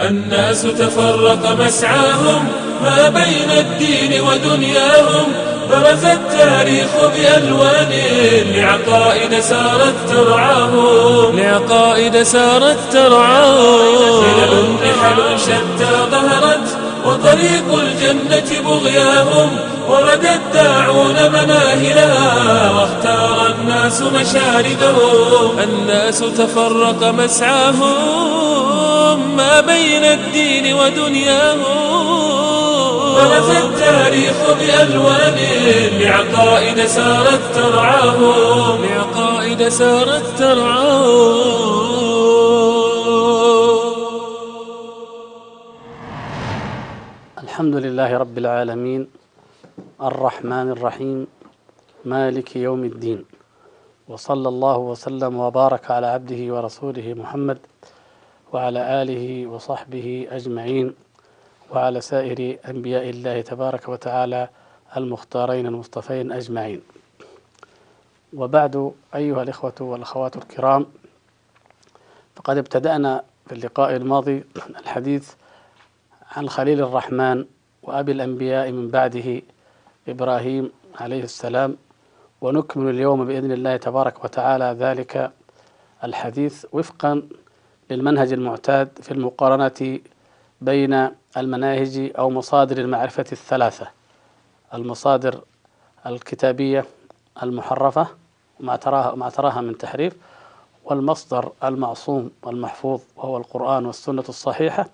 الناس تفرق مسعاهم ما بين الدين ودنياهم. برز التاريخ بألوان لعقائد سارت ترعاهم. لعقائد سارت ترعاهم. خلل نحل شتى ظهرت وطريق الجنة بغياهم. ورد الداعون مناهلها واختار الناس مشاردهم الناس تفرق مسعاهم ما بين الدين ودنياهم. برز التاريخ بألوان لعقائد سارت ترعاهم لعقائد سارت ترعاهم. الحمد لله رب العالمين الرحمن الرحيم مالك يوم الدين. وصلى الله وسلم وبارك على عبده ورسوله محمد وعلى آله وصحبه أجمعين وعلى سائر أنبياء الله تبارك وتعالى المختارين المصطفين أجمعين. وبعد أيها الإخوة والأخوات الكرام فقد ابتدأنا في اللقاء الماضي الحديث عن خليل الرحمن وأبي الأنبياء من بعده إبراهيم عليه السلام ونكمل اليوم بإذن الله تبارك وتعالى ذلك الحديث وفقا للمنهج المعتاد في المقارنة بين المناهج أو مصادر المعرفة الثلاثة المصادر الكتابية المحرفة ما تراها ما تراها من تحريف والمصدر المعصوم والمحفوظ وهو القرآن والسنة الصحيحة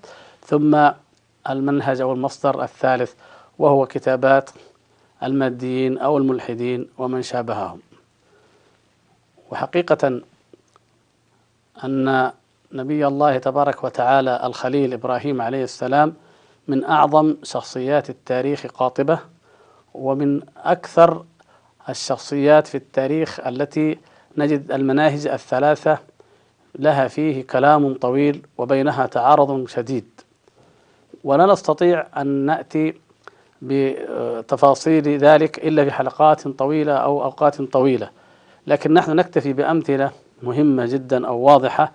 ثم المنهج أو المصدر الثالث وهو كتابات الماديين أو الملحدين ومن شابههم. وحقيقة أن نبي الله تبارك وتعالى الخليل إبراهيم عليه السلام من أعظم شخصيات التاريخ قاطبة ومن أكثر الشخصيات في التاريخ التي نجد المناهج الثلاثة لها فيه كلام طويل وبينها تعارض شديد. ولا نستطيع أن نأتي بتفاصيل ذلك إلا في حلقات طويلة أو أوقات طويلة. لكن نحن نكتفي بأمثلة مهمة جدا أو واضحة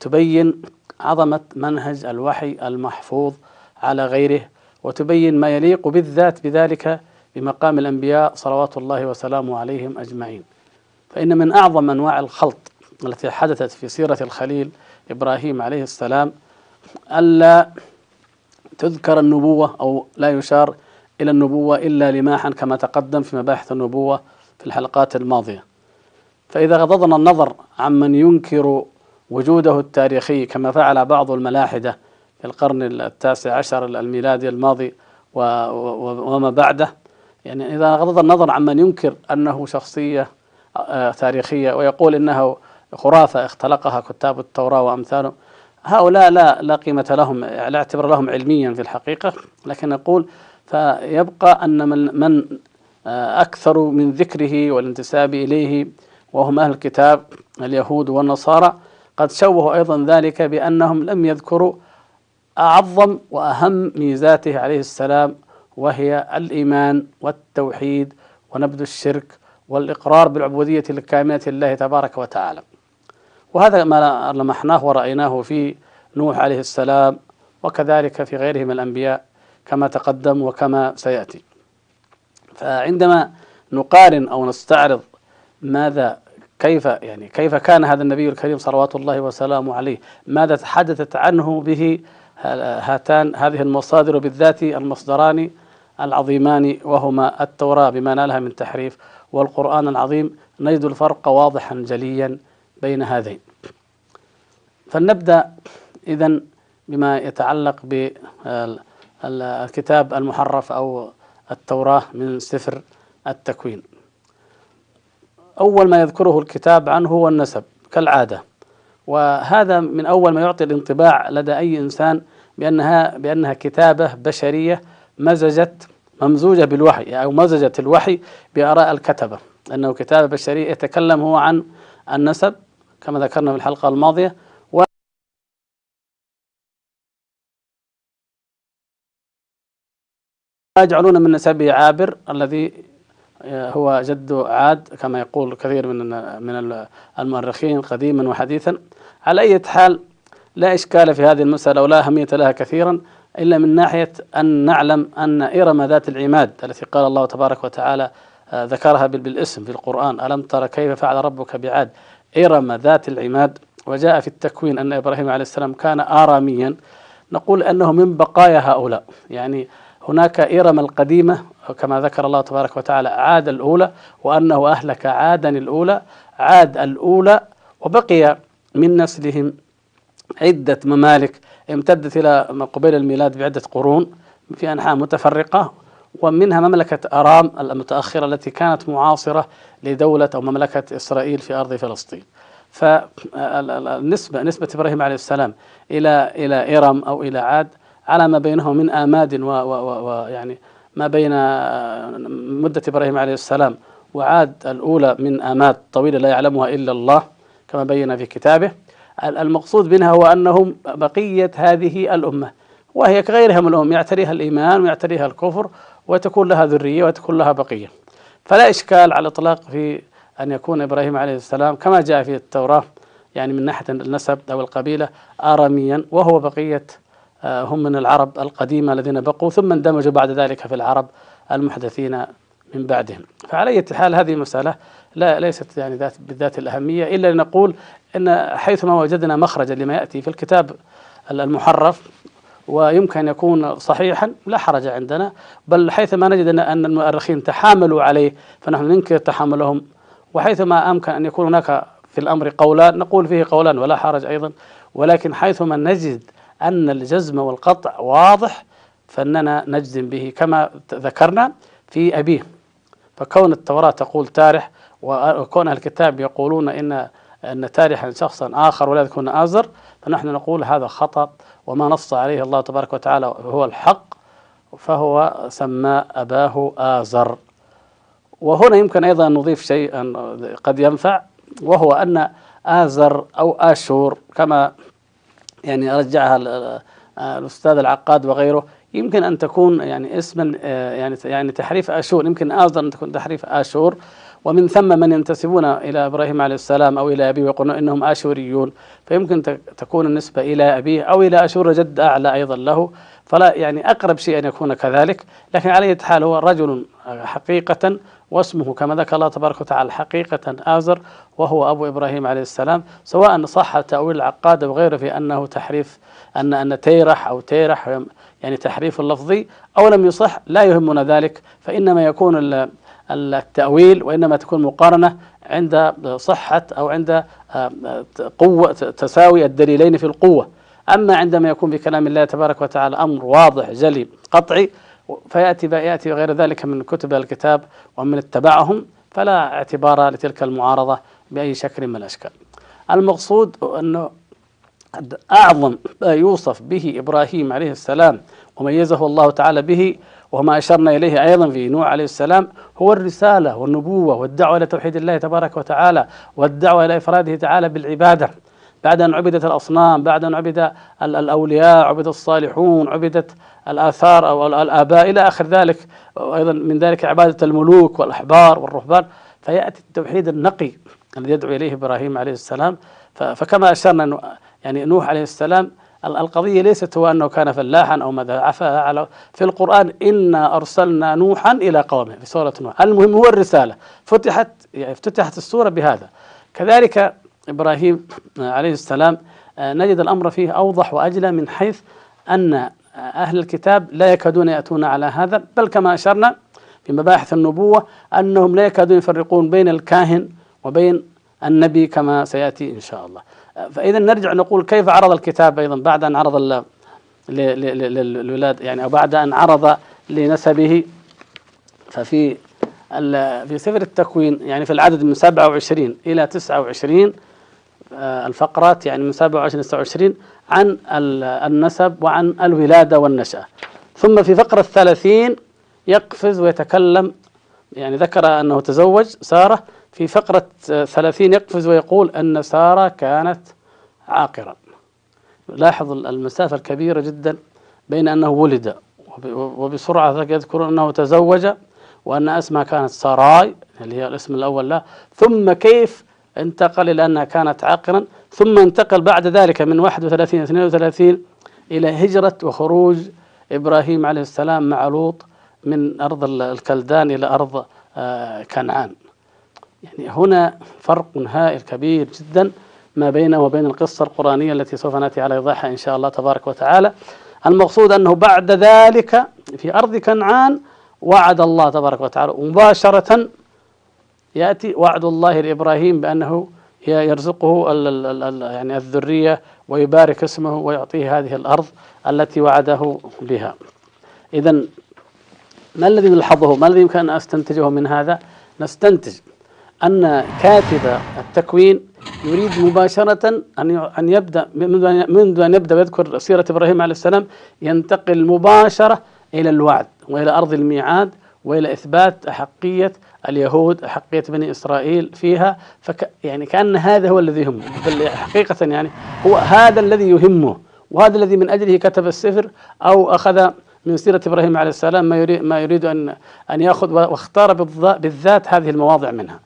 تبين عظمة منهج الوحي المحفوظ على غيره وتبين ما يليق بالذات بذلك بمقام الأنبياء صلوات الله وسلامه عليهم أجمعين. فإن من أعظم أنواع الخلط التي حدثت في سيرة الخليل إبراهيم عليه السلام ألا تذكر النبوة أو لا يشار إلى النبوة إلا لماحا كما تقدم في مباحث النبوة في الحلقات الماضية. فإذا غضضنا النظر عمن ينكر وجوده التاريخي كما فعل بعض الملاحدة في القرن التاسع عشر الميلادي الماضي وما بعده يعني إذا غضض النظر عمن ينكر أنه شخصية آه، تاريخية ويقول إنه خرافة اختلقها كتاب التوراة وأمثاله هؤلاء لا لا قيمة لهم لا اعتبر لهم علميا في الحقيقة لكن نقول فيبقى أن من من آه، أكثر من ذكره والانتساب إليه وهم أهل الكتاب اليهود والنصارى. قد شوهوا أيضا ذلك بأنهم لم يذكروا أعظم وأهم ميزاته عليه السلام وهي الإيمان والتوحيد ونبذ الشرك والإقرار بالعبودية الكاملة لله تبارك وتعالى. وهذا ما لمحناه ورأيناه في نوح عليه السلام وكذلك في غيره من الأنبياء. كما تقدم وكما سيأتي. فعندما نقارن أو نستعرض ماذا كيف يعني كيف كان هذا النبي الكريم صلوات الله وسلامه عليه ماذا تحدثت عنه به هاتان هذه المصادر بالذات المصدران العظيمان وهما التوراة بما نالها من تحريف والقرآن العظيم نجد الفرق واضحا جليا بين هذين. فلنبدأ إذا بما يتعلق بالكتاب المحرف أو التوراة من سفر التكوين. أول ما يذكره الكتاب عنه هو النسب كالعادة وهذا من أول ما يعطي الانطباع لدى أي إنسان بأنها بأنها كتابة بشرية مزجت ممزوجة بالوحي أو مزجت الوحي بآراء الكتبة. أنه كتابة بشرية يتكلم هو عن النسب كما ذكرنا في الحلقة الماضية و يجعلون من نسبه عابر الذي هو جد عاد كما يقول كثير من من المؤرخين قديما وحديثا. على أي حال لا إشكال في هذه المسألة ولا أهمية لها كثيرا إلا من ناحية أن نعلم أن إرم ذات العماد التي قال الله تبارك وتعالى آه، ذكرها بالاسم في القرآن ألم تر كيف فعل ربك بعاد؟ إرم ذات العماد. وجاء في التكوين أن إبراهيم عليه السلام كان آراميا. نقول أنه من بقايا هؤلاء. يعني هناك إرم القديمة كما ذكر الله تبارك وتعالى عاد الأولى وأنه أهلك عادا الأولى عاد الأولى وبقي من نسلهم عدة ممالك امتدت إلى قبيل الميلاد بعدة قرون في أنحاء متفرقة ومنها مملكة أرام المتأخرة التي كانت معاصرة لدولة أو مملكة إسرائيل في أرض فلسطين. فالنسبة نسبة إبراهيم عليه السلام إلى إلى إرم أو إلى عاد على ما بينه من آماد ويعني ما بين مدة إبراهيم عليه السلام وعاد الأولى من آماد طويلة لا يعلمها إلا الله كما بين في كتابه. المقصود منها هو أنهم بقية هذه الأمة وهي كغيرها من الأمم يعتريها الإيمان ويعتريها الكفر وتكون لها ذرية وتكون لها بقية. فلا إشكال على الإطلاق في أن يكون إبراهيم عليه السلام كما جاء في التوراة يعني من ناحية النسب أو القبيلة آراميا وهو بقية آه، هم من العرب القديمة الذين بقوا ثم اندمجوا بعد ذلك في العرب المحدثين من بعدهم. فعلى أي حال هذه مسألة لا ليست يعني ذات بالذات الأهمية إلا لنقول أن حيثما وجدنا مخرجا لما يأتي في الكتاب المحرف ويمكن أن يكون صحيحا لا حرج عندنا. بل حيثما نجد أن المؤرخين تحاملوا عليه فنحن ننكر تحاملهم. وحيثما أمكن أن يكون هناك في الأمر قولان نقول فيه قولان ولا حرج أيضا. ولكن حيثما نجد أن الجزم والقطع واضح فإننا نجزم به كما ذكرنا في أبيه. فكون التوراة تقول تارح وكون الكتاب يقولون إن أن تارحا شخصا آخر ولا يكون آزر فنحن نقول هذا خطأ وما نص عليه الله تبارك وتعالى هو الحق فهو سمى أباه آزر. وهنا يمكن أيضا نضيف شيئا قد ينفع وهو أن آزر أو آشور كما يعني رجعها الأستاذ العقاد وغيره. يمكن أن تكون يعني اسما يعني يعني تحريف آشور. يمكن آزر أن تكون تحريف آشور. ومن ثم من ينتسبون إلى إبراهيم عليه السلام أو إلى أبيه ويقولون إنهم آشوريون. فيمكن تكون النسبة إلى أبيه أو إلى أشور جد أعلى أيضا له. فلا يعني أقرب شيء أن يكون كذلك. لكن على حال هو رجل حقيقة واسمه كما ذكر الله تبارك وتعالى حقيقة آزر وهو أبو إبراهيم عليه السلام سواء صح تأويل العقاد وغيره في أنه تحريف أن أن تيرح أو تيرح يعني تحريف اللفظي أو لم يصح لا يهمنا ذلك فإنما يكون التأويل وإنما تكون مقارنة عند صحة أو عند آه، قوة تساوي الدليلين في القوة. أما عندما يكون في كلام الله تبارك وتعالى أمر واضح جلي قطعي فيأتي يأتي غير ذلك من كتب الكتاب ومن اتبعهم فلا اعتبار لتلك المعارضة بأي شكل من الأشكال. المقصود أنه أعظم ما يوصف به إبراهيم عليه السلام وميزه الله تعالى به وما أشرنا إليه أيضا في نوح عليه السلام هو الرسالة والنبوة والدعوة إلى توحيد الله تبارك وتعالى والدعوة إلى إفراده تعالى بالعبادة. بعد أن عبدت الأصنام بعد أن عبد الأولياء عبد الصالحون عبدت الآثار أو الآباء إلى آخر ذلك وأيضا من ذلك عبادة الملوك والأحبار والرهبان. فيأتي التوحيد النقي الذي يدعو إليه إبراهيم عليه السلام. فكما أشرنا يعني نوح عليه السلام القضية ليست هو أنه كان فلاحا أو ماذا فعل في القرآن إنا أرسلنا نوحا إلى قومه في سورة نوح. المهم هو الرسالة. فتحت يعني افتتحت السورة بهذا. كذلك إبراهيم عليه السلام نجد الأمر فيه أوضح وأجلى من حيث أن أهل الكتاب لا يكادون يأتون على هذا بل كما أشرنا في مباحث النبوة أنهم لا يكادون يفرقون بين الكاهن وبين النبي كما سيأتي إن شاء الله. فإذا نرجع نقول كيف عرض الكتاب أيضا بعد أن عرض للولاد يعني أو بعد أن عرض لنسبه. ففي في سفر التكوين يعني في العدد من 27 إلى 29 آه، الفقرات يعني من 27 إلى 29 عن النسب وعن الولادة والنشأة. ثم في فقرة 30 يقفز ويتكلم يعني ذكر أنه تزوج سارة في فقرة ثلاثين يقفز ويقول أن سارة كانت عاقرا لاحظ المسافة الكبيرة جدا بين أنه ولد وبسرعة يذكر أنه تزوج وأن اسمها كانت ساراي اللي هي الاسم الأول له. ثم كيف انتقل إلى أنها كانت عاقرا ثم انتقل بعد ذلك من 31 32 إلى هجرة وخروج إبراهيم عليه السلام مع لوط من أرض الكلدان إلى أرض آه، كنعان. يعني هنا فرق هائل كبير جدا ما بينه وبين القصة القرآنية التي سوف نأتي على إيضاحها إن شاء الله تبارك وتعالى. المقصود أنه بعد ذلك في أرض كنعان وعد الله تبارك وتعالى مباشرة يأتي وعد الله لإبراهيم بأنه يرزقه يعني الذرية ويبارك اسمه ويعطيه هذه الأرض التي وعده بها. إذا ما الذي نلحظه ما الذي يمكن أن أستنتجه من هذا؟ نستنتج أن كاتب التكوين يريد مباشرة أن أن يبدأ منذ أن يبدأ يذكر سيرة إبراهيم عليه السلام ينتقل مباشرة إلى الوعد وإلى أرض الميعاد وإلى إثبات احقيه اليهود أحقية بني إسرائيل فيها فك يعني كأن هذا هو الذي يهمه. بل حقيقة يعني هو هذا الذي يهمه وهذا الذي من أجله كتب السفر أو أخذ من سيرة إبراهيم عليه السلام ما يريد ما يريد أن أن يأخذ واختار بالذات هذه المواضع منها.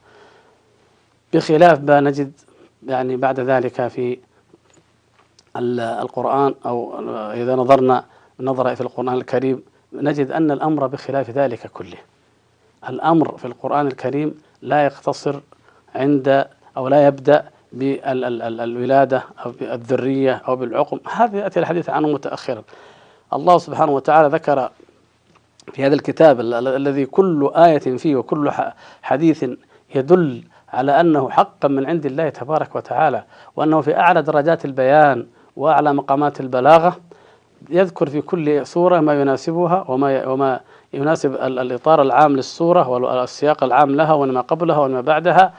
بخلاف ما نجد يعني بعد ذلك في القرآن أو إذا نظرنا نظرة في القرآن الكريم نجد أن الأمر بخلاف ذلك كله. الأمر في القرآن الكريم لا يقتصر عند أو لا يبدأ بالولادة أو بالذرية أو بالعقم هذا يأتي الحديث عنه متأخرا. الله سبحانه وتعالى ذكر في هذا الكتاب الذي كل آية فيه وكل حديث يدل على أنه حقا من عند الله تبارك وتعالى وأنه في أعلى درجات البيان وأعلى مقامات البلاغة يذكر في كل سورة ما يناسبها وما وما يناسب الإطار العام للسورة والسياق العام لها وما قبلها وما بعدها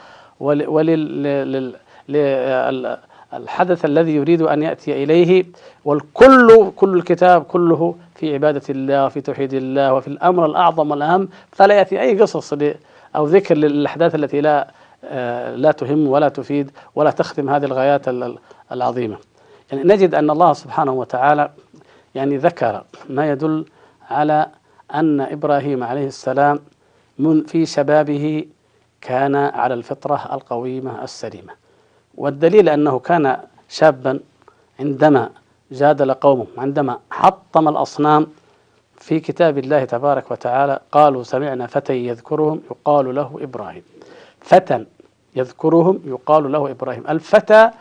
وللحدث الذي يريد أن يأتي إليه والكل كل الكتاب كله في عبادة الله وفي توحيد الله وفي الأمر الأعظم والأهم. فلا يأتي أي قصص أو ذكر للأحداث التي لا لا تهم ولا تفيد ولا تخدم هذه الغايات العظيمة. يعني نجد أن الله سبحانه وتعالى يعني ذكر ما يدل على أن إبراهيم عليه السلام من في شبابه كان على الفطرة القويمة السليمة. والدليل أنه كان شابا عندما جادل قومه عندما حطم الأصنام في كتاب الله تبارك وتعالى قالوا سمعنا فتى يذكرهم يقال له إبراهيم. فتى يذكرهم يقال له إبراهيم. الفتى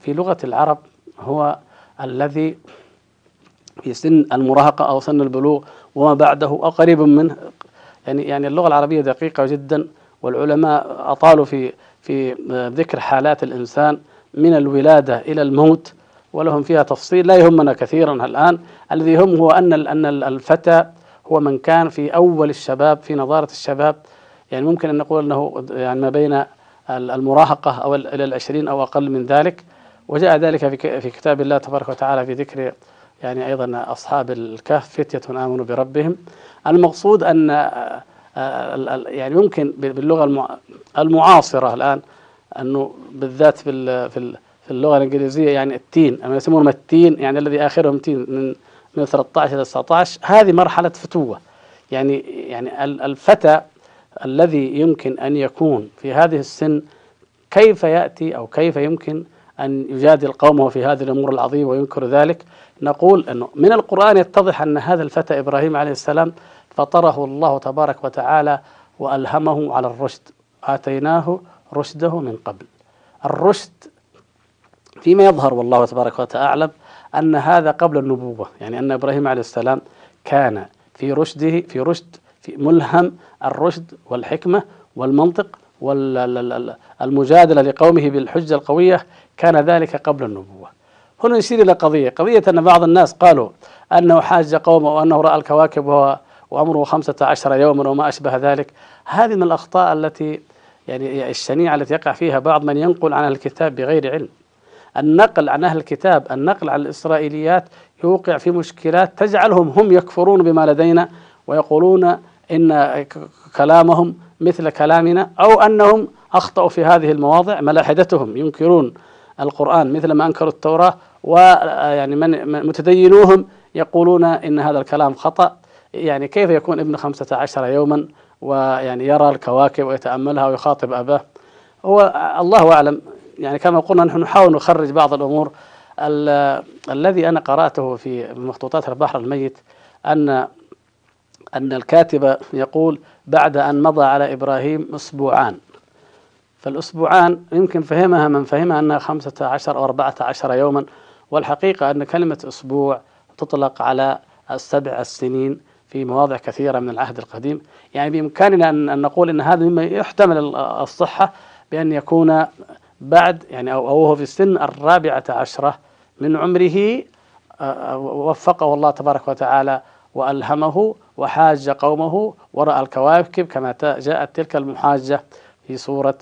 في لغة العرب هو الذي في سن المراهقة أو سن البلوغ وما بعده أو قريب منه يعني يعني اللغة العربية دقيقة جدا والعلماء أطالوا في في ذكر حالات الإنسان من الولادة إلى الموت ولهم فيها تفصيل لا يهمنا كثيرا الآن. الذي يهم هو أن أن الفتى هو من كان في أول الشباب في نضارة الشباب. يعني ممكن أن نقول أنه يعني ما بين المراهقة أو إلى العشرين أو أقل من ذلك. وجاء ذلك في كتاب الله تبارك وتعالى في ذكر يعني أيضا أصحاب الكهف فتية آمنوا بربهم. المقصود أن آه، آه، يعني ممكن باللغة المعاصرة الآن أنه بالذات في في اللغة الإنجليزية يعني التين أما يسمونهم التين يعني الذي آخرهم تين من من 13 إلى 19 هذه مرحلة فتوة. يعني يعني الفتى الذي يمكن أن يكون في هذه السن كيف يأتي أو كيف يمكن أن يجادل قومه في هذه الأمور العظيمة وينكر ذلك. نقول أنه من القرآن يتضح أن هذا الفتى إبراهيم عليه السلام فطره الله تبارك وتعالى وألهمه على الرشد. آتيناه رشده من قبل. الرشد فيما يظهر والله تبارك وتعالى أن هذا قبل النبوة. يعني أن إبراهيم عليه السلام كان في رشده في رشد في ملهم الرشد والحكمة والمنطق والمجادلة لقومه بالحجة القوية كان ذلك قبل النبوة. هنا نشير إلى قضية. قضية أن بعض الناس قالوا أنه حاج قومه وأنه رأى الكواكب وهو وعمره خمسة عشر يوما وما أشبه ذلك. هذه من الأخطاء التي يعني الشنيعة التي يقع فيها بعض من ينقل عن الكتاب بغير علم. النقل عن أهل الكتاب النقل عن الإسرائيليات يوقع في مشكلات تجعلهم هم يكفرون بما لدينا ويقولون إن كلامهم مثل كلامنا أو أنهم أخطأوا في هذه المواضع ملاحدتهم ينكرون القرآن مثل ما أنكروا التوراة ويعني من متدينوهم يقولون إن هذا الكلام خطأ. يعني كيف يكون ابن خمسة عشر يوما ويعني يرى الكواكب ويتأملها ويخاطب أباه؟ هو الله أعلم. يعني كما قلنا نحن نحاول نخرج بعض الأمور. الذي أنا قرأته في مخطوطات البحر الميت أن أن الكاتب يقول بعد أن مضى على إبراهيم أسبوعان فالأسبوعان يمكن فهمها من فهمها أنها خمسة عشر أو أربعة عشر يوما والحقيقة أن كلمة أسبوع تطلق على السبع السنين في مواضع كثيرة من العهد القديم. يعني بإمكاننا أن نقول أن هذا مما يحتمل الصحة بأن يكون بعد يعني أو هو في السن الرابعة عشرة من عمره وفقه الله تبارك وتعالى وألهمه وحاج قومه ورأى الكواكب كما جاءت تلك المحاجة في سورة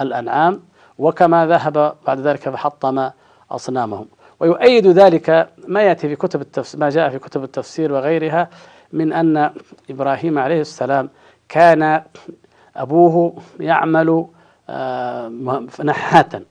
الأنعام وكما ذهب بعد ذلك فحطم أصنامهم. ويؤيد ذلك ما يأتي في كتب التفسير ما جاء في كتب التفسير وغيرها من أن إبراهيم عليه السلام كان أبوه يعمل آه، نحاتا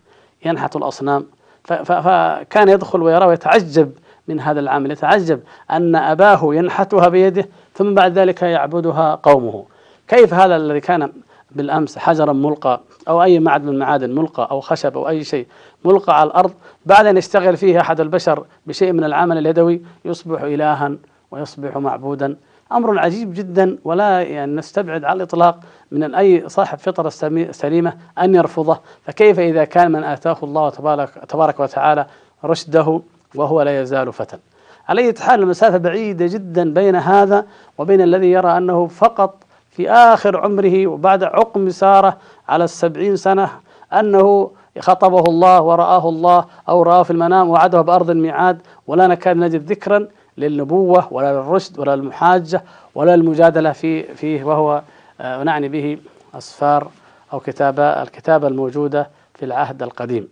ينحت الأصنام. فكان يدخل ويرى ويتعجب من هذا العمل يتعجب أن أباه ينحتها بيده ثم بعد ذلك يعبدها قومه. كيف هذا الذي كان بالأمس حجرا ملقى أو أي معدن من المعادن ملقى أو خشب أو أي شيء ملقى على الأرض بعد أن يشتغل فيه أحد البشر بشيء من العمل اليدوي يصبح إلها ويصبح معبودا. أمر عجيب جدا ولا يعني نستبعد على الإطلاق من أي صاحب فطرة سليمة أن يرفضه. فكيف إذا كان من آتاه الله تبارك, تبارك وتعالى رشده وهو لا يزال فتى. على أي حال المسافة بعيدة جدا بين هذا وبين الذي يرى أنه فقط في آخر عمره وبعد عقم سارة على السبعين سنة أنه خطبه الله ورآه الله أو رآه في المنام وعده بأرض الميعاد ولا نكاد نجد ذكرا للنبوة ولا للرشد ولا للمحاجة ولا للمجادلة في فيه وهو آه، نعني به أسفار أو كتابة الكتابة الموجودة في العهد القديم.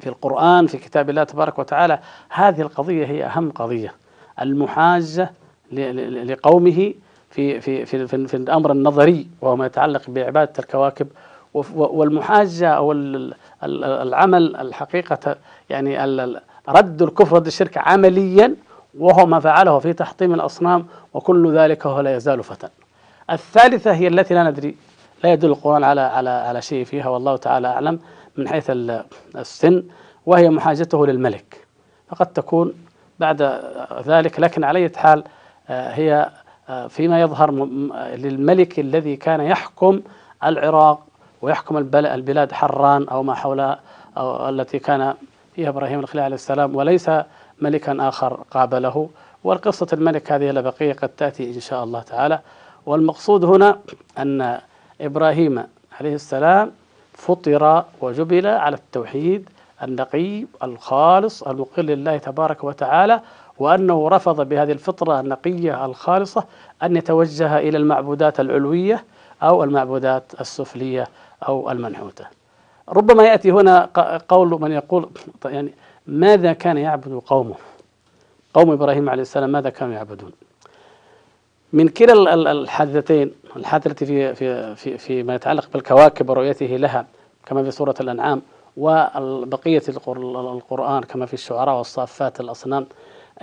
في القرآن في كتاب الله تبارك وتعالى هذه القضية هي أهم قضية المحاجة لقومه في في في في, في الأمر النظري وهو ما يتعلق بعبادة الكواكب والمحاجة أو العمل الحقيقة يعني رد الكفر رد الشرك عمليا وهو ما فعله في تحطيم الأصنام وكل ذلك هو لا يزال فتى الثالثة هي التي لا ندري لا يدل القرآن على على على شيء فيها والله تعالى أعلم من حيث السن وهي محاجته للملك. فقد تكون بعد ذلك لكن على حال آه، هي فيما يظهر للملك الذي كان يحكم العراق ويحكم البلاد حران أو ما حولها أو التي كان فيها إبراهيم الخليل عليه السلام وليس ملكا آخر قابله. والقصة الملك هذه لبقية قد تأتي إن شاء الله تعالى. والمقصود هنا أن إبراهيم عليه السلام فطر وجبل على التوحيد النقي الخالص المقل لله تبارك وتعالى وأنه رفض بهذه الفطرة النقية الخالصة أن يتوجه إلى المعبودات العلوية أو المعبودات السفلية أو المنحوتة. ربما يأتي هنا قول من يقول يعني ماذا كان يعبد قومه؟ قوم إبراهيم عليه السلام ماذا كانوا يعبدون؟ من كلا الحادثتين الحادثة في في في فيما يتعلق بالكواكب ورؤيته لها كما في سورة الأنعام وبقية القرآن كما في الشعراء والصافات الأصنام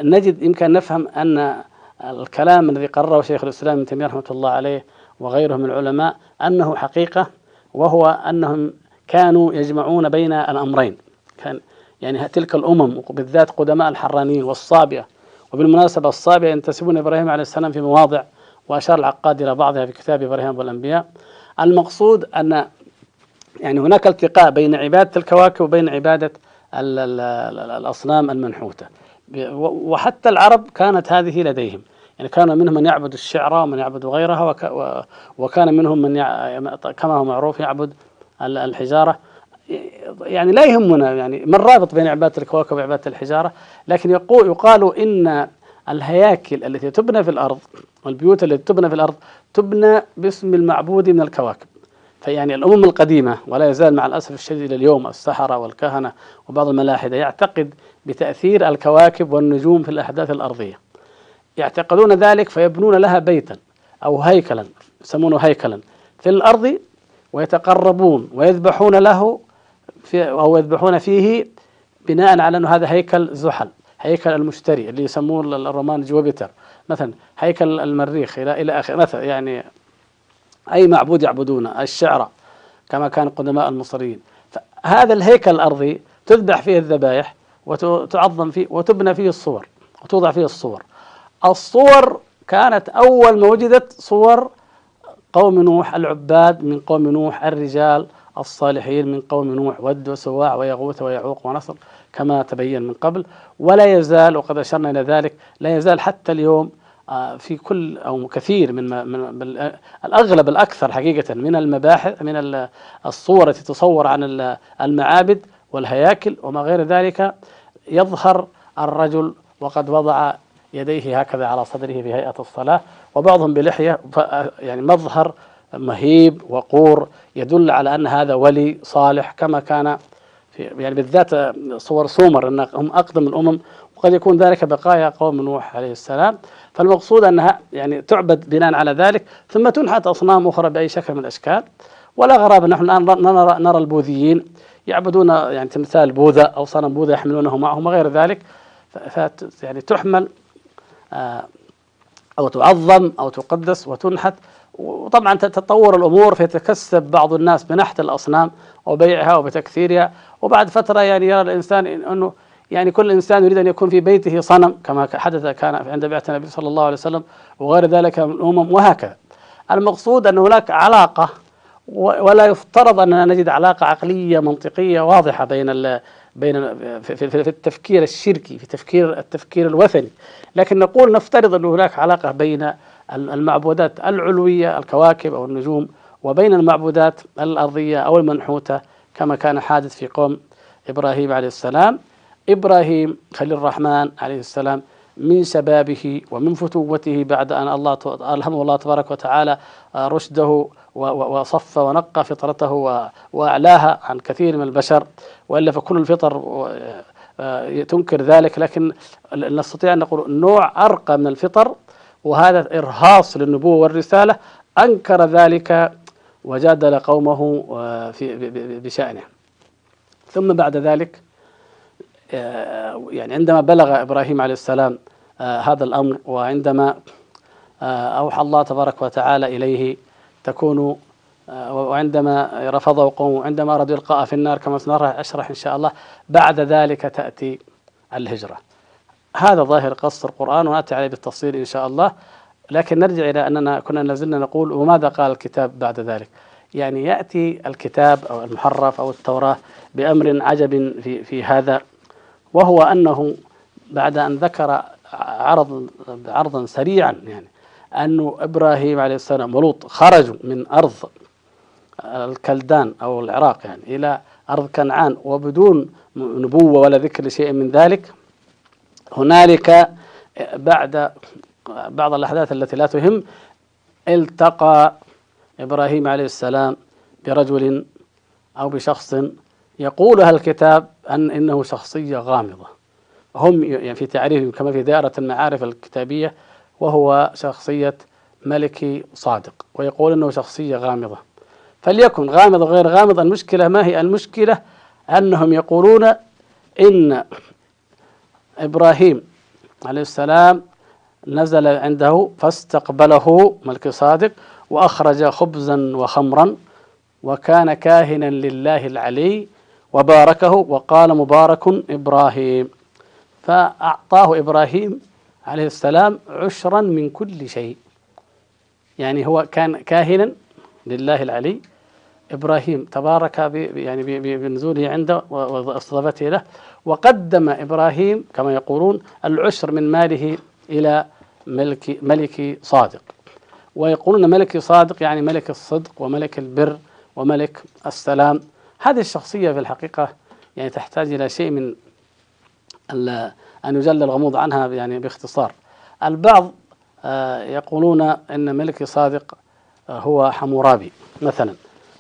نجد يمكن نفهم أن الكلام الذي قرره شيخ الإسلام ابن تيمية رحمة الله عليه وغيره من العلماء أنه حقيقة وهو أنهم كانوا يجمعون بين الأمرين. كان يعني تلك الأمم بالذات قدماء الحرانيين والصابئة وبالمناسبة الصابئة ينتسبون إبراهيم عليه السلام في مواضع وأشار العقاد إلى بعضها في كتاب إبراهيم والأنبياء. المقصود أن يعني هناك التقاء بين عبادة الكواكب وبين عبادة الأصنام المنحوتة. وحتى العرب كانت هذه لديهم. يعني كان منهم من يعبد الشعرى ومن يعبد غيرها وكان منهم من كما هو معروف يعبد الحجارة. يعني لا يهمنا يعني ما الرابط بين عبادة الكواكب وعبادة الحجارة؟ لكن يقول يقال إن الهياكل التي تبنى في الأرض والبيوت التي تبنى في الأرض تبنى باسم المعبود من الكواكب. فيعني الأمم القديمة ولا يزال مع الأسف الشديد إلى اليوم السحرة والكهنة وبعض الملاحدة يعتقد بتأثير الكواكب والنجوم في الأحداث الأرضية. يعتقدون ذلك فيبنون لها بيتا أو هيكلا يسمونه هيكلا في الأرض ويتقربون ويذبحون له في أو يذبحون فيه بناء على أنه هذا هيكل زحل هيكل المشتري اللي يسموه الرومان جوبيتر. مثلا هيكل المريخ إلى إلى آخره. مثلا يعني أي معبود يعبدونه الشعرى كما كان قدماء المصريين. هذا الهيكل الأرضي تذبح فيه الذبائح وتعظم فيه وتبنى فيه الصور وتوضع فيه الصور. الصور كانت أول ما وجدت صور قوم نوح العباد من قوم نوح الرجال الصالحين من قوم نوح ود وسواع ويغوث ويعوق ونصر كما تبين من قبل. ولا يزال وقد أشرنا إلى ذلك لا يزال حتى اليوم آه، في كل أو كثير من, من الأغلب الأكثر حقيقة من المباحث من الصور التي تصور عن المعابد والهياكل وما غير ذلك. يظهر الرجل وقد وضع يديه هكذا على صدره في هيئة الصلاة وبعضهم بلحية يعني مظهر مهيب وقور يدل على أن هذا ولي صالح كما كان في يعني بالذات صور سومر إن هم أقدم الأمم وقد يكون ذلك بقايا قوم نوح عليه السلام. فالمقصود أنها يعني تعبد بناء على ذلك ثم تنحت أصنام أخرى بأي شكل من الأشكال. ولا غرابة نحن الآن نرى نرى البوذيين يعبدون يعني تمثال بوذا أو صنم بوذا يحملونه معهم وغير ذلك يعني تحمل آه، أو تعظم أو تقدس وتنحت وطبعا تتطور الأمور فيتكسب بعض الناس بنحت الأصنام وبيعها وبتكثيرها وبعد فترة يعني يرى الإنسان إنه يعني كل إنسان يريد أن يكون في بيته صنم كما حدث كان عند بعثه النبي صلى الله عليه وسلم وغير ذلك من الأمم وهكذا. المقصود أن هناك علاقة ولا يفترض أننا نجد علاقة عقلية منطقية واضحة بين ال بين في, في, في التفكير الشركي في تفكير التفكير الوثني. لكن نقول نفترض أن هناك علاقة بين المعبودات العلوية الكواكب أو النجوم وبين المعبودات الأرضية أو المنحوتة كما كان حادث في قوم إبراهيم عليه السلام. إبراهيم خليل الرحمن عليه السلام من شبابه ومن فتوته بعد أن الله ألهمه الله تبارك وتعالى آه، رشده وصف ونقى فطرته وأعلاها عن كثير من البشر وإلا فكل الفطر آه، آه، تنكر ذلك. لكن نستطيع أن نقول نوع أرقى من الفطر وهذا إرهاص للنبوة والرسالة. أنكر ذلك وجادل قومه في بشأنه. ثم بعد ذلك آه، يعني عندما بلغ إبراهيم عليه السلام آه، هذا الأمر وعندما آه، أوحى الله تبارك وتعالى إليه تكون وعندما رفضه قومه عندما أرادوا القاء في النار كما سنشرح إن شاء الله بعد ذلك تأتي الهجرة. هذا ظاهر قص القرآن ونأتي عليه بالتفصيل إن شاء الله لكن نرجع إلى أننا كنا لازلنا نقول وماذا قال الكتاب بعد ذلك؟ يعني يأتي الكتاب أو المحرف أو التوراة بأمر عجب في في هذا وهو أنه بعد أن ذكر عرض عرضا سريعا يعني أنه إبراهيم عليه السلام ولوط خرجوا من أرض الكلدان أو العراق يعني إلى أرض كنعان وبدون نبوة ولا ذكر لشيء من ذلك. هنالك بعد بعض الأحداث التي لا تهم التقى إبراهيم عليه السلام برجل أو بشخص يقول أهل الكتاب أن إنه شخصية غامضة. هم يعني في تعريفهم كما في دائرة المعارف الكتابية وهو شخصية ملكي صادق ويقول أنه شخصية غامضة. فليكن غامض غير غامض المشكلة ما هي؟ المشكلة أنهم يقولون إن إبراهيم عليه السلام نزل عنده فاستقبله ملك صادق وأخرج خبزا وخمرا وكان كاهنا لله العلي وباركه وقال مبارك إبراهيم. فأعطاه إبراهيم عليه السلام عشرا من كل شيء. يعني هو كان كاهنا لله العلي. إبراهيم تبارك يعني بنزوله عنده واستضافته له. وقدم إبراهيم كما يقولون العشر من ماله إلى ملك ملك صادق. ويقولون ملك صادق يعني ملك الصدق وملك البر وملك السلام. هذه الشخصية في الحقيقة يعني تحتاج إلى شيء من أن يجل الغموض عنها يعني باختصار. البعض آه، يقولون أن ملك صادق آه، هو حمورابي مثلا.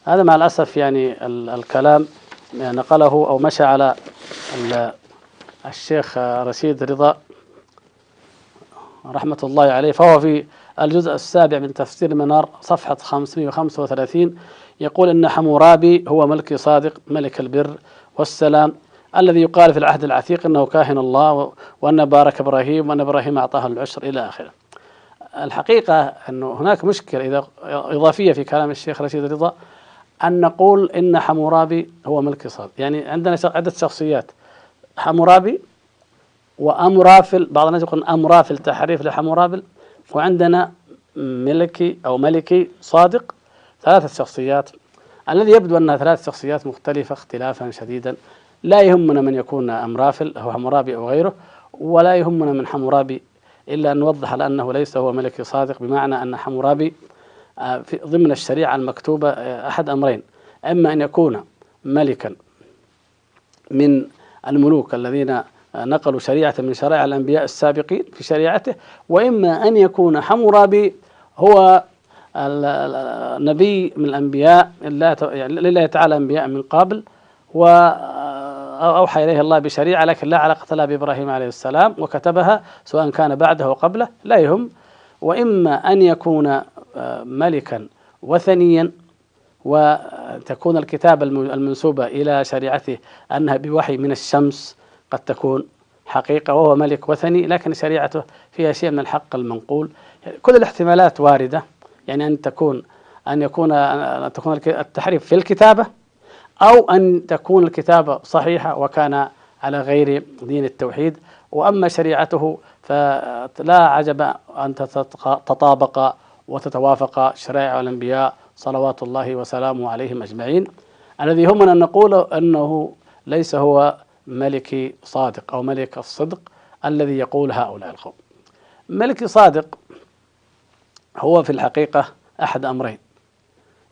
هذا مع الأسف يعني الكلام نقله أو مشى على الشيخ رشيد رضا رحمة الله عليه. فهو في الجزء السابع من تفسير المنار صفحة 535 يقول أن حمورابي هو ملك صادق ملك البر والسلام. الذي يقال في العهد العتيق أنه كاهن الله وأن بارك إبراهيم وأن إبراهيم أعطاه العشر إلى آخره. الحقيقة أنه هناك مشكلة إذا إضافية في كلام الشيخ رشيد رضا أن نقول إن حمورابي هو ملك صادق يعني عندنا عدة شخصيات. حمورابي وأمرافل بعض الناس يقول أمرافل تحريف لحمورابل. وعندنا ملكي أو ملكي صادق ثلاثة شخصيات. الذي يبدو أنها ثلاث شخصيات مختلفة اختلافا شديدا. لا يهمنا من يكون أمرافل أو حمورابي أو غيره ولا يهمنا من حمورابي إلا أن نوضح لأنه ليس هو ملك صادق بمعنى أن حمورابي آه، في ضمن الشريعة المكتوبة آه، أحد أمرين. إما أن يكون ملكا من الملوك الذين آه، نقلوا شريعة من شرائع الأنبياء السابقين في شريعته وإما أن يكون حمورابي هو النبي من الأنبياء يعني لله تعالى أنبياء من قبل و أوحى إليه الله بشريعة لكن لا علاقة لها بإبراهيم عليه السلام وكتبها سواء كان بعده أو قبله لا يهم. وإما أن يكون آه، ملكا وثنيا وتكون الكتابة المنسوبة إلى شريعته أنها بوحي من الشمس قد تكون حقيقة وهو ملك وثني لكن شريعته فيها شيء من الحق المنقول. كل الاحتمالات واردة يعني أن تكون أن يكون أن تكون التحريف في الكتابة أو أن تكون الكتابة صحيحة وكان على غير دين التوحيد. وأما شريعته فلا عجب أن تتطابق وتتوافق شرائع الأنبياء صلوات الله وسلامه عليهم أجمعين. الذي يهمنا أن نقول أنه ليس هو ملك صادق أو ملك الصدق الذي يقول هؤلاء القوم. ملك صادق هو في الحقيقة أحد أمرين.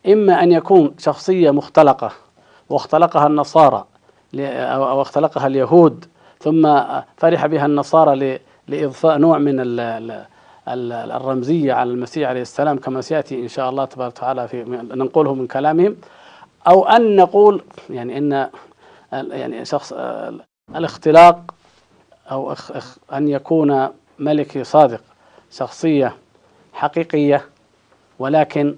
إما أن يكون شخصية مختلقة واختلقها النصارى أو اختلقها اليهود ثم فرح بها النصارى لإضفاء نوع من الرمزية على المسيح عليه السلام كما سيأتي إن شاء الله تبارك وتعالى في ننقله من كلامهم. أو أن نقول يعني إن يعني شخص الاختلاق أو أن يكون ملك صادق شخصية حقيقية ولكن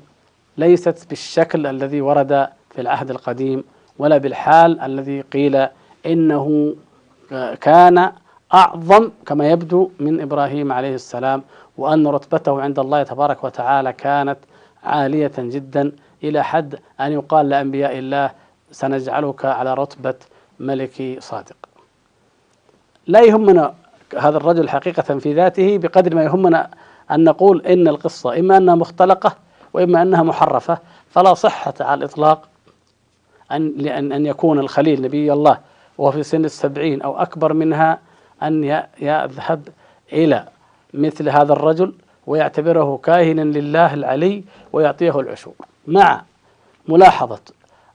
ليست بالشكل الذي ورد في العهد القديم ولا بالحال الذي قيل إنه كان أعظم كما يبدو من إبراهيم عليه السلام وأن رتبته عند الله تبارك وتعالى كانت عالية جدا إلى حد أن يقال لأنبياء الله سنجعلك على رتبة ملك صادق. لا يهمنا هذا الرجل حقيقة في ذاته بقدر ما يهمنا أن نقول إن القصة إما أنها مختلقة وإما أنها محرفة فلا صحة على الإطلاق أن لأن أن يكون الخليل نبي الله وهو في سن السبعين أو أكبر منها أن يذهب إلى مثل هذا الرجل ويعتبره كاهنا لله العلي ويعطيه العشور. مع ملاحظة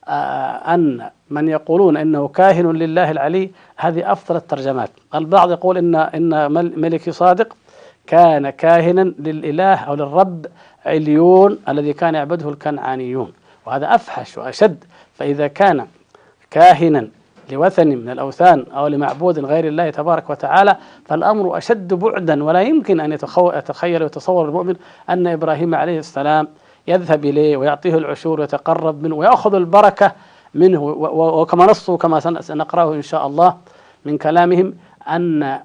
آه، أن من يقولون إنه كاهن لله العلي هذه أفضل الترجمات. البعض يقول إن إن ملك صادق كان كاهنا للإله أو للرب عليون الذي كان يعبده الكنعانيون. وهذا أفحش وأشد فإذا كان كاهنا لوثن من الأوثان أو لمعبود غير الله تبارك وتعالى فالأمر أشد بعدا ولا يمكن أن يتخيل ويتصور المؤمن أن إبراهيم عليه السلام يذهب إليه ويعطيه العشور ويتقرب منه ويأخذ البركة منه وكما نصوا كما سنقرأه إن شاء الله من كلامهم أن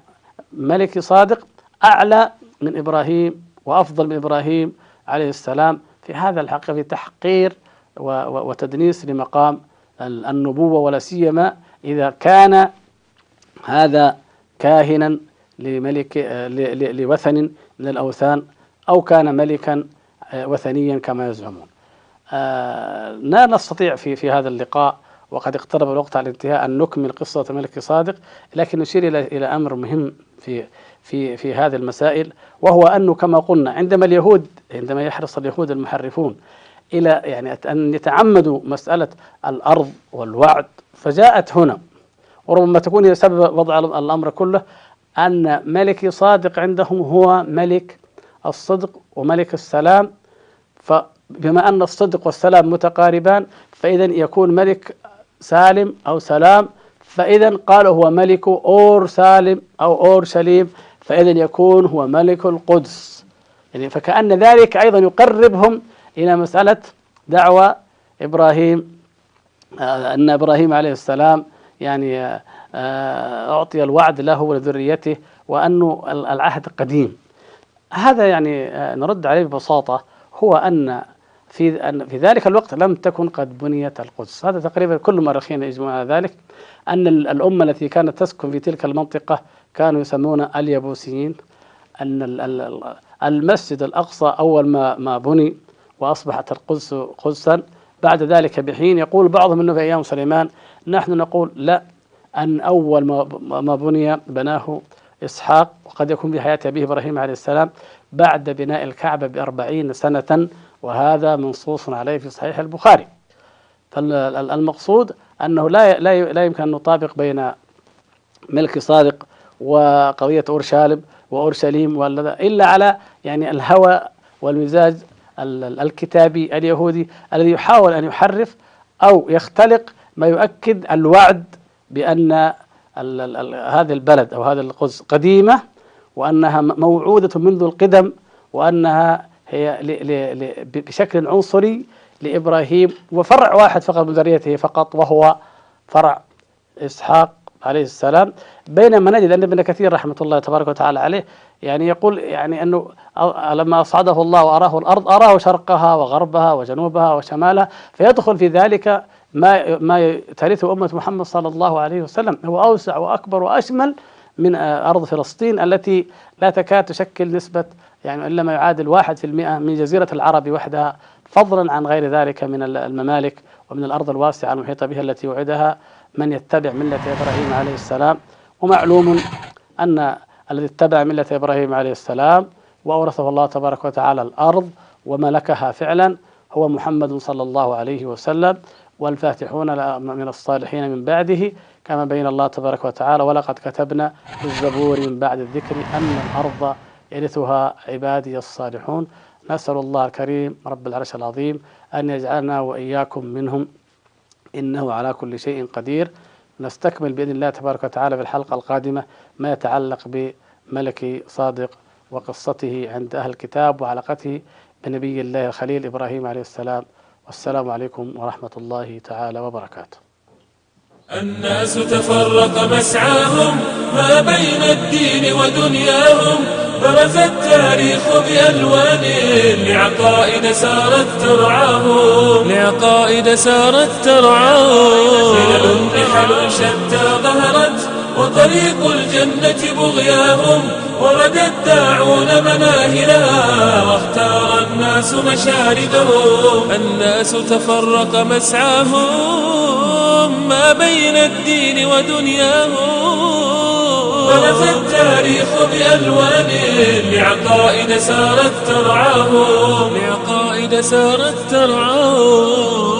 ملك صادق أعلى من إبراهيم وأفضل من إبراهيم عليه السلام في هذا الحق في تحقير وتدنيس لمقام النبوة ولا سيما إذا كان هذا كاهنا لملك لوثن من الأوثان أو كان ملكا وثنيا كما يزعمون. آه، لا نستطيع في في هذا اللقاء وقد اقترب الوقت على الانتهاء أن نكمل قصة ملك صادق لكن نشير إلى إلى أمر مهم في في في هذه المسائل وهو أنه كما قلنا عندما اليهود عندما يحرص اليهود المحرفون إلى يعني أن يتعمدوا مسألة الأرض والوعد. فجاءت هنا وربما تكون هي سبب وضع الأمر كله أن ملك صادق عندهم هو ملك الصدق وملك السلام. فبما أن الصدق والسلام متقاربان فإذا يكون ملك سالم أو سلام. فإذا قال هو ملك أور سالم أو أور سليم. فإذا يكون هو ملك القدس. يعني فكأن ذلك أيضا يقربهم إلى مسألة دعوة إبراهيم آه، أن إبراهيم عليه السلام يعني آه، أعطي الوعد له ولذريته وأنه العهد قديم. هذا يعني آه، نرد عليه ببساطة هو أن في أن في ذلك الوقت لم تكن قد بنيت القدس. هذا تقريبا كل المؤرخين يجمعون على ذلك أن الأمة التي كانت تسكن في تلك المنطقة كانوا يسمون اليبوسيين أن المسجد الأقصى أول ما ما بني. وأصبحت القدس قدسا. بعد ذلك بحين يقول بعضهم أنه في أيام سليمان نحن نقول لا أن أول ما بني بناه إسحاق وقد يكون في حياة أبيه إبراهيم عليه السلام بعد بناء الكعبة بأربعين سنة وهذا منصوص عليه في صحيح البخاري. فالمقصود أنه لا لا يمكن أن نطابق بين ملك صادق وقضية أورشاليم وأورشليم إلا على يعني الهوى والمزاج الكتابي اليهودي الذي يحاول أن يحرف أو يختلق ما يؤكد الوعد بأن هذه البلد أو هذه القدس قديمة وأنها موعودة منذ القدم وأنها هي بشكل عنصري لإبراهيم وفرع واحد فقط من ذريته فقط وهو فرع إسحاق عليه السلام بينما نجد أن ابن كثير رحمة الله تبارك وتعالى عليه يعني يقول يعني أنه لما أصعده الله وأراه الأرض أراه شرقها وغربها وجنوبها وشمالها فيدخل في ذلك ما ما ترثه أمة محمد صلى الله عليه وسلم هو أوسع وأكبر وأشمل من أرض فلسطين التي لا تكاد تشكل نسبة يعني إلا ما يعادل واحد في المئة من جزيرة العرب وحدها فضلا عن غير ذلك من الممالك ومن الأرض الواسعة المحيطة بها التي وعدها. من يتبع ملة إبراهيم عليه السلام ومعلوم أن الذي اتبع ملة إبراهيم عليه السلام وأورثه الله تبارك وتعالى الأرض وملكها فعلا هو محمد صلى الله عليه وسلم والفاتحون من الصالحين من بعده كما بين الله تبارك وتعالى ولقد كتبنا في الزبور من بعد الذكر أن الأرض يرثها عبادي الصالحون. نسأل الله الكريم رب العرش العظيم أن يجعلنا وإياكم منهم. إنه على كل شيء قدير. نستكمل بإذن الله تبارك وتعالى في الحلقة القادمة ما يتعلق بملك صادق وقصته عند أهل الكتاب وعلاقته بنبي الله الخليل إبراهيم عليه السلام. والسلام عليكم ورحمة الله تعالى وبركاته. الناس تفرق مسعاهم ما بين الدين ودنياهم. برز التاريخ بألوان لعقائد سارت ترعاهم لعقائد سارت ترعاهم خلل نحل شتى ظهرت وطريق الجنة بغياهم ورد الداعون مناهلها واختار الناس مشاردهم الناس تفرق مسعاهم ما بين الدين ودنياهم. برز التاريخ بألوان لعقائد سارت ترعاهم. لعقائد سارت ترعاهم.